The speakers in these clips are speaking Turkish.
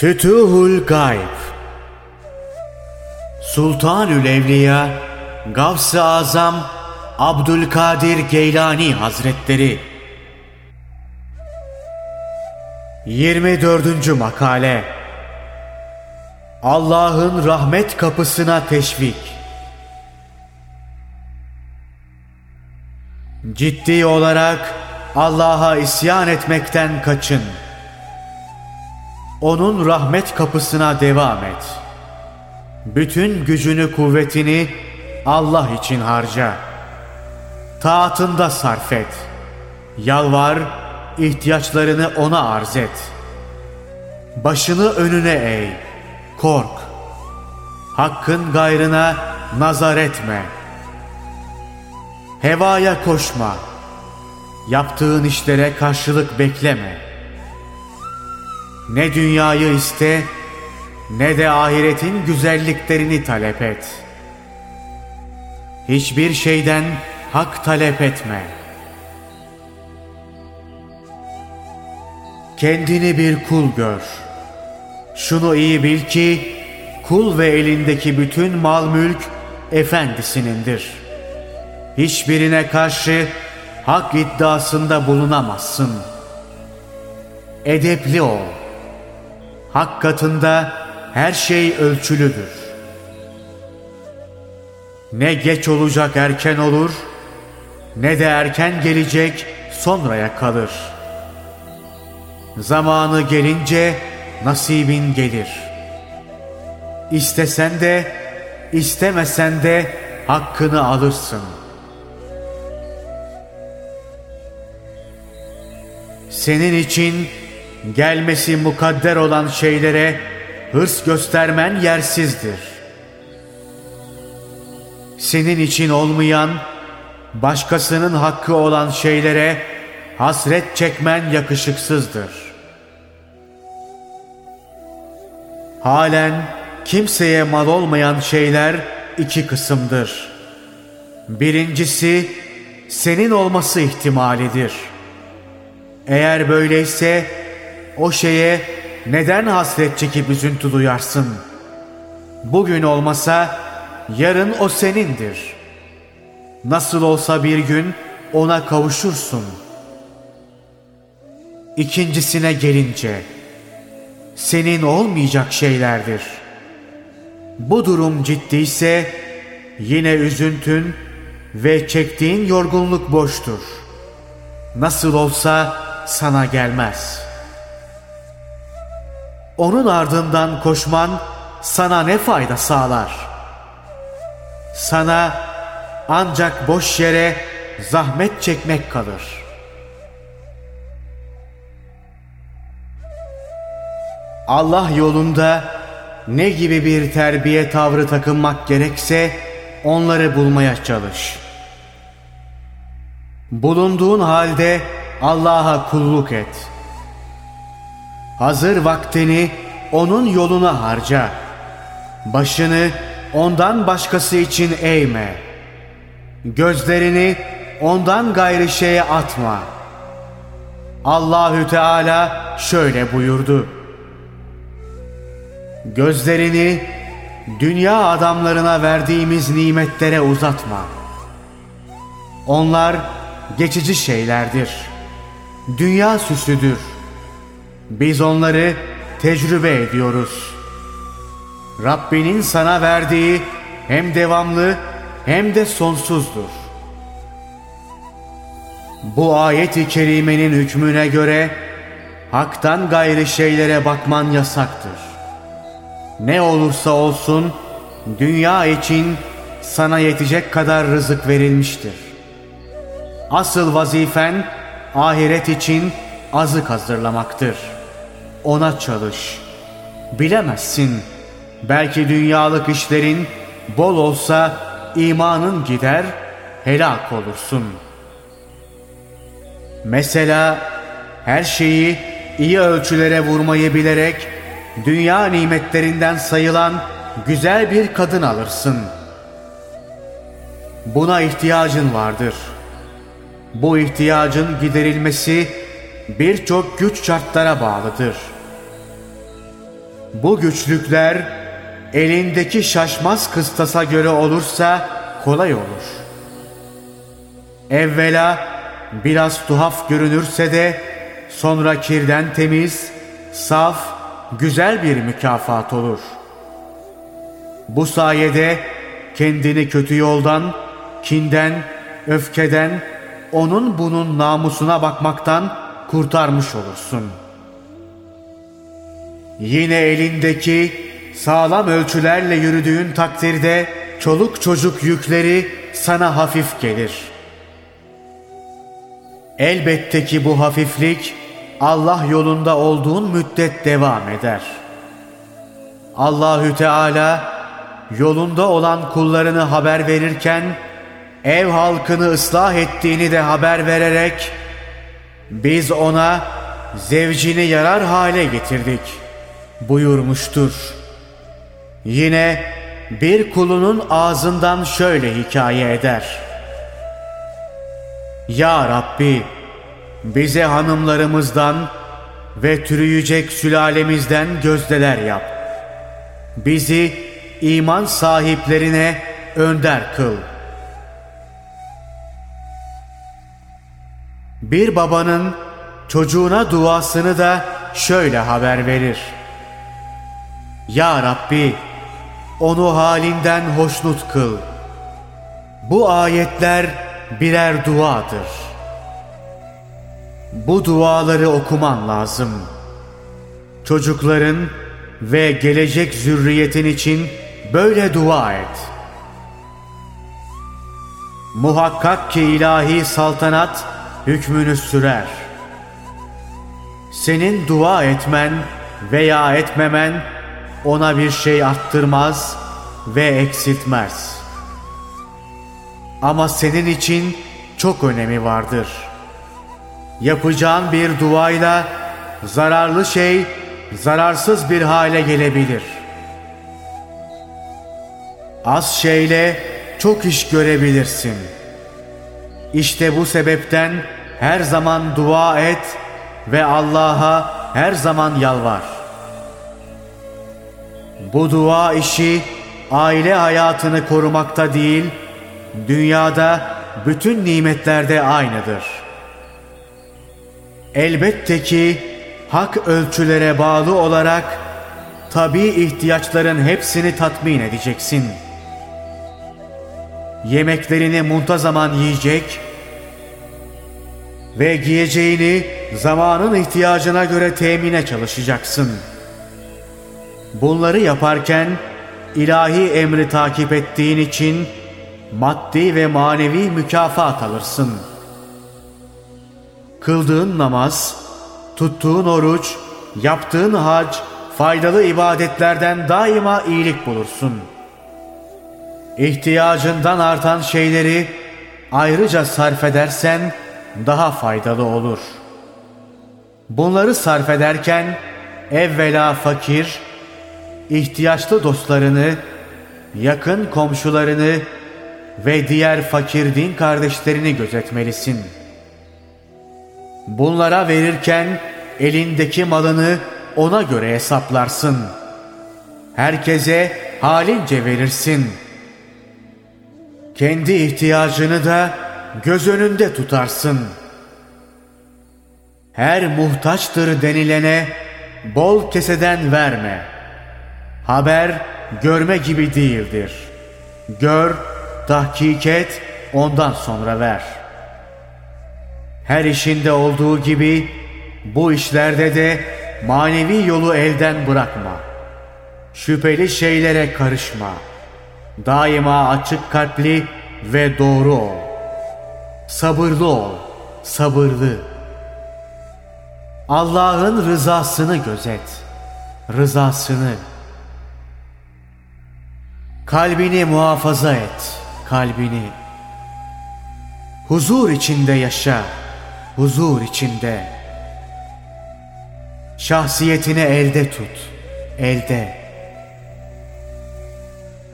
Fütuhul Gayb Sultanül Evliya Gavs-ı Azam Abdülkadir Geylani Hazretleri 24. Makale Allah'ın rahmet kapısına teşvik Ciddi olarak Allah'a isyan etmekten kaçın. Onun rahmet kapısına devam et. Bütün gücünü kuvvetini Allah için harca. Taatında sarf et. Yalvar, ihtiyaçlarını ona arz et. Başını önüne eğ. Kork. Hakkın gayrına nazar etme. Hevaya koşma. Yaptığın işlere karşılık bekleme. Ne dünyayı iste, ne de ahiretin güzelliklerini talep et. Hiçbir şeyden hak talep etme. Kendini bir kul gör. Şunu iyi bil ki kul ve elindeki bütün mal mülk efendisinindir. Hiçbirine karşı hak iddiasında bulunamazsın. Edepli ol. Hak katında her şey ölçülüdür. Ne geç olacak erken olur, ne de erken gelecek sonraya kalır. Zamanı gelince nasibin gelir. İstesen de, istemesen de hakkını alırsın. Senin için gelmesi mukadder olan şeylere hırs göstermen yersizdir. Senin için olmayan, başkasının hakkı olan şeylere hasret çekmen yakışıksızdır. Halen kimseye mal olmayan şeyler iki kısımdır. Birincisi senin olması ihtimalidir. Eğer böyleyse o şeye neden hasret çekip üzüntü duyarsın? Bugün olmasa yarın o senindir. Nasıl olsa bir gün ona kavuşursun. İkincisine gelince senin olmayacak şeylerdir. Bu durum ciddiyse yine üzüntün ve çektiğin yorgunluk boştur. Nasıl olsa sana gelmez.'' Onun ardından koşman sana ne fayda sağlar? Sana ancak boş yere zahmet çekmek kalır. Allah yolunda ne gibi bir terbiye tavrı takınmak gerekse onları bulmaya çalış. Bulunduğun halde Allah'a kulluk et.'' Hazır vaktini onun yoluna harca. Başını ondan başkası için eğme. Gözlerini ondan gayrı şeye atma. Allahü Teala şöyle buyurdu. Gözlerini dünya adamlarına verdiğimiz nimetlere uzatma. Onlar geçici şeylerdir. Dünya süsüdür. Biz onları tecrübe ediyoruz. Rabbinin sana verdiği hem devamlı hem de sonsuzdur. Bu ayet-i kerimenin hükmüne göre haktan gayri şeylere bakman yasaktır. Ne olursa olsun dünya için sana yetecek kadar rızık verilmiştir. Asıl vazifen ahiret için azık hazırlamaktır.'' Ona çalış. Bilemezsin. Belki dünyalık işlerin bol olsa imanın gider, helak olursun. Mesela her şeyi iyi ölçülere vurmayı bilerek dünya nimetlerinden sayılan güzel bir kadın alırsın. Buna ihtiyacın vardır. Bu ihtiyacın giderilmesi birçok güç şartlara bağlıdır. Bu güçlükler elindeki şaşmaz kıstasa göre olursa kolay olur. Evvela biraz tuhaf görünürse de sonra kirden temiz, saf, güzel bir mükafat olur. Bu sayede kendini kötü yoldan, kinden, öfkeden, onun bunun namusuna bakmaktan kurtarmış olursun. Yine elindeki sağlam ölçülerle yürüdüğün takdirde çoluk çocuk yükleri sana hafif gelir. Elbette ki bu hafiflik Allah yolunda olduğun müddet devam eder. Allahü Teala yolunda olan kullarını haber verirken ev halkını ıslah ettiğini de haber vererek biz ona zevcini yarar hale getirdik buyurmuştur. Yine bir kulunun ağzından şöyle hikaye eder. Ya Rabbi bize hanımlarımızdan ve türüyecek sülalemizden gözdeler yap. Bizi iman sahiplerine önder kıl.'' Bir babanın çocuğuna duasını da şöyle haber verir. Ya Rabbi onu halinden hoşnut kıl. Bu ayetler birer duadır. Bu duaları okuman lazım. Çocukların ve gelecek zürriyetin için böyle dua et. Muhakkak ki ilahi saltanat hükmünü sürer. Senin dua etmen veya etmemen ona bir şey arttırmaz ve eksiltmez. Ama senin için çok önemi vardır. Yapacağın bir duayla zararlı şey zararsız bir hale gelebilir. Az şeyle çok iş görebilirsin.'' İşte bu sebepten her zaman dua et ve Allah'a her zaman yalvar. Bu dua işi aile hayatını korumakta değil, dünyada bütün nimetlerde aynıdır. Elbette ki hak ölçülere bağlı olarak tabi ihtiyaçların hepsini tatmin edeceksin.'' Yemeklerini muntazaman yiyecek ve giyeceğini zamanın ihtiyacına göre temine çalışacaksın. Bunları yaparken ilahi emri takip ettiğin için maddi ve manevi mükafat alırsın. Kıldığın namaz, tuttuğun oruç, yaptığın hac, faydalı ibadetlerden daima iyilik bulursun.'' İhtiyacından artan şeyleri ayrıca sarf edersen daha faydalı olur. Bunları sarf ederken evvela fakir, ihtiyaçlı dostlarını, yakın komşularını ve diğer fakir din kardeşlerini gözetmelisin. Bunlara verirken elindeki malını ona göre hesaplarsın. Herkese halince verirsin.'' Kendi ihtiyacını da göz önünde tutarsın. Her muhtaçtır denilene bol keseden verme. Haber görme gibi değildir. Gör, tahkik et, ondan sonra ver. Her işinde olduğu gibi bu işlerde de manevi yolu elden bırakma. Şüpheli şeylere karışma.'' Daima açık kalpli ve doğru ol. Sabırlı ol, sabırlı. Allah'ın rızasını gözet. Rızasını. Kalbini muhafaza et, kalbini. Huzur içinde yaşa, huzur içinde. Şahsiyetini elde tut, elde.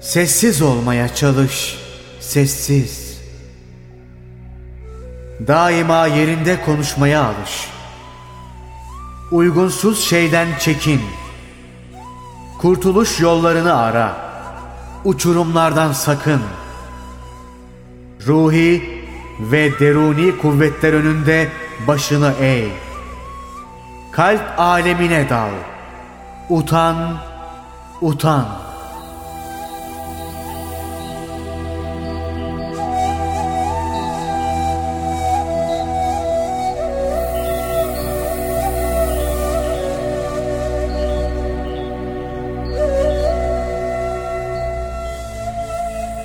Sessiz olmaya çalış, sessiz. Daima yerinde konuşmaya alış. Uygunsuz şeyden çekin. Kurtuluş yollarını ara. Uçurumlardan sakın. Ruhi ve deruni kuvvetler önünde başını eğ. Kalp alemine dal. Utan, utan.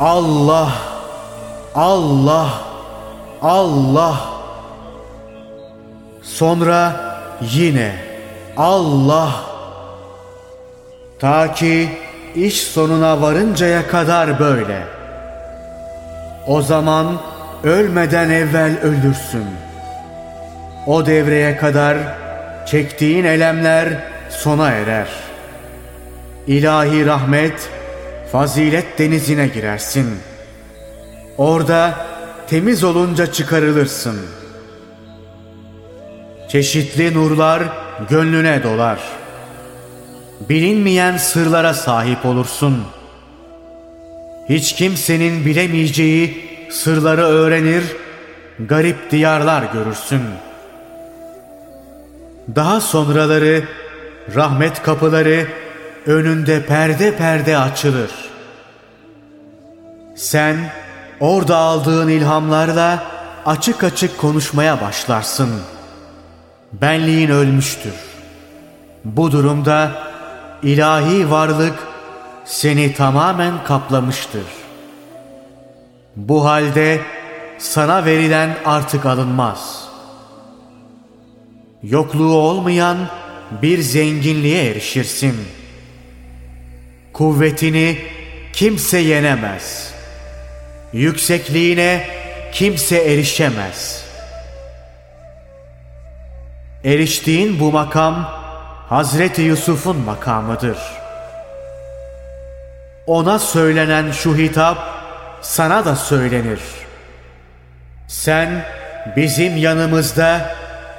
Allah, Allah, Allah. Sonra yine Allah. Ta ki iş sonuna varıncaya kadar böyle. O zaman ölmeden evvel ölürsün. O devreye kadar çektiğin elemler sona erer. İlahi rahmet, fazilet denizine girersin. Orada temiz olunca çıkarılırsın. Çeşitli nurlar gönlüne dolar. Bilinmeyen sırlara sahip olursun. Hiç kimsenin bilemeyeceği sırları öğrenir, garip diyarlar görürsün. Daha sonraları rahmet kapıları önünde perde perde açılır. Sen orada aldığın ilhamlarla açık açık konuşmaya başlarsın. Benliğin ölmüştür. Bu durumda ilahi varlık seni tamamen kaplamıştır. Bu halde sana verilen artık alınmaz. Yokluğu olmayan bir zenginliğe erişirsin.'' Kuvvetini kimse yenemez. Yüksekliğine kimse erişemez. Eriştiğin bu makam Hazreti Yusuf'un makamıdır. Ona söylenen şu hitap sana da söylenir. Sen bizim yanımızda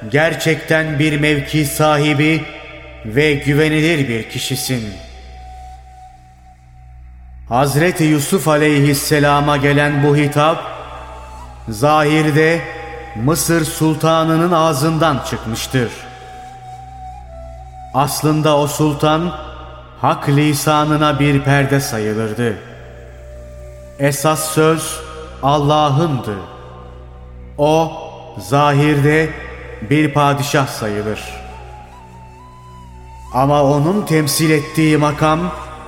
gerçekten bir mevki sahibi ve güvenilir bir kişisin.'' Hazreti Yusuf aleyhisselama gelen bu hitap, zahirde Mısır sultanının ağzından çıkmıştır. Aslında o sultan, hak lisanına bir perde sayılırdı. Esas söz Allah'ındı. O, zahirde bir padişah sayılır. Ama onun temsil ettiği makam,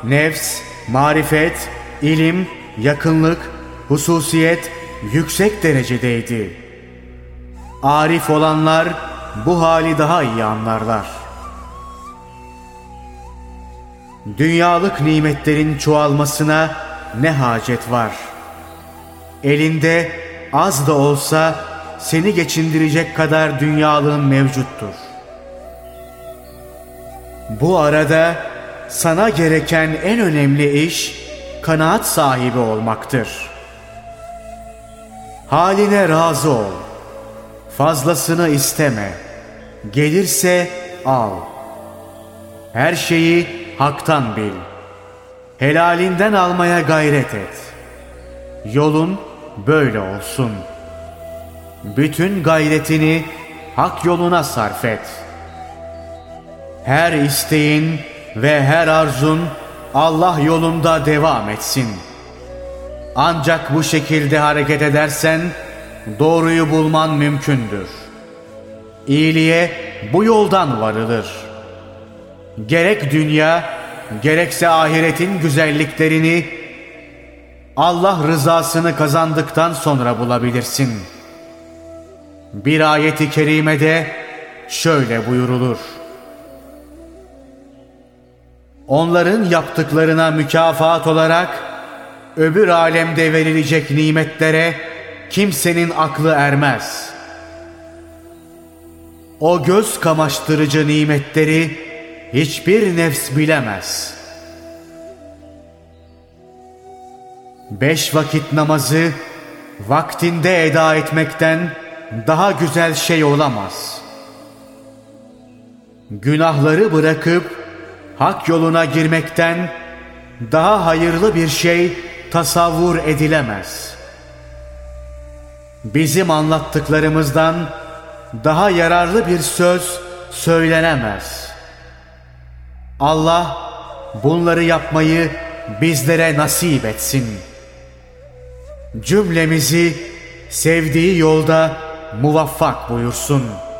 nefs, marifet, ilim, yakınlık, hususiyet yüksek derecedeydi. Arif olanlar bu hali daha iyi anlarlar. Dünyalık nimetlerin çoğalmasına ne hacet var? Elinde az da olsa seni geçindirecek kadar dünyalığın mevcuttur. Bu arada sana gereken en önemli iş kanaat sahibi olmaktır. Haline razı ol. Fazlasını isteme. Gelirse al. Her şeyi haktan bil. Helalinden almaya gayret et. Yolun böyle olsun. Bütün gayretini hak yoluna sarf et. Her isteğin ve her arzun Allah yolunda devam etsin. Ancak bu şekilde hareket edersen doğruyu bulman mümkündür. İyiliğe bu yoldan varılır. Gerek dünya gerekse ahiretin güzelliklerini Allah rızasını kazandıktan sonra bulabilirsin. Bir ayeti kerimede şöyle buyurulur. Onların yaptıklarına mükafat olarak öbür alemde verilecek nimetlere kimsenin aklı ermez. O göz kamaştırıcı nimetleri hiçbir nefs bilemez. Beş vakit namazı vaktinde eda etmekten daha güzel şey olamaz. Günahları bırakıp hak yoluna girmekten daha hayırlı bir şey tasavvur edilemez. Bizim anlattıklarımızdan daha yararlı bir söz söylenemez. Allah bunları yapmayı bizlere nasip etsin. Cümlemizi sevdiği yolda muvaffak buyursun.''